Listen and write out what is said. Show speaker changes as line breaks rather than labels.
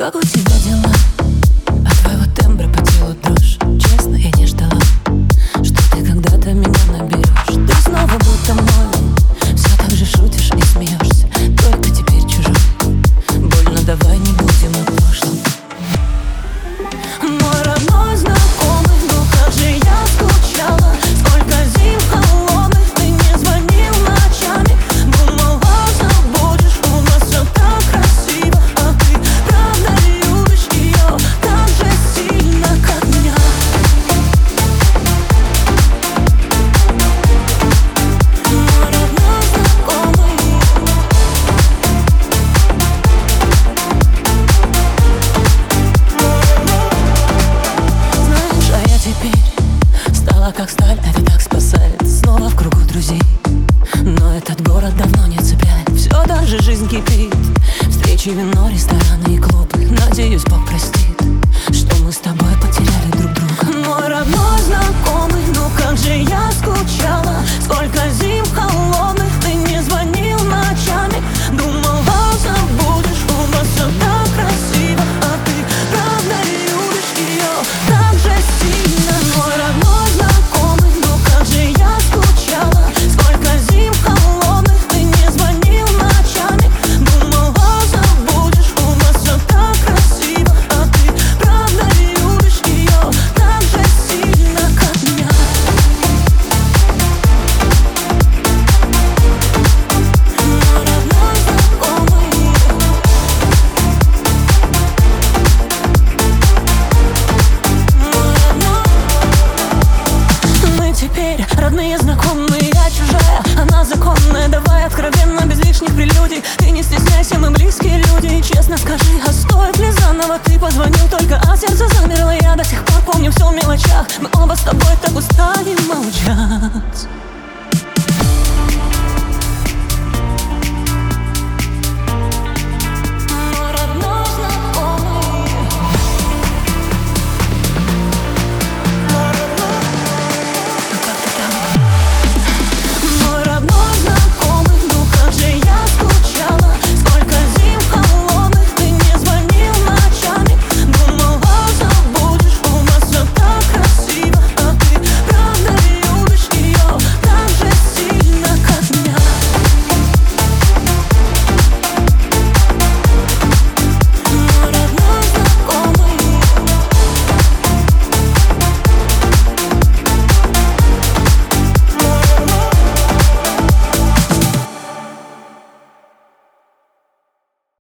Как у тебя дела? Как сталь, это так спасает. Снова в кругу друзей. Но этот город давно не цепляет. Все так же жизнь кипит. Встречи, вино, рестораны и клубы. Надеюсь, Бог простит теперь родные, знакомые, я чужая Она законная, давай откровенно, без лишних прелюдий. Ты не стесняйся, мы близкие люди. Честно скажи, а стоит ли заново? Ты позвонил только, а сердце замерло. Я до сих пор помню все в мелочах. Мы оба с тобой так устали молчать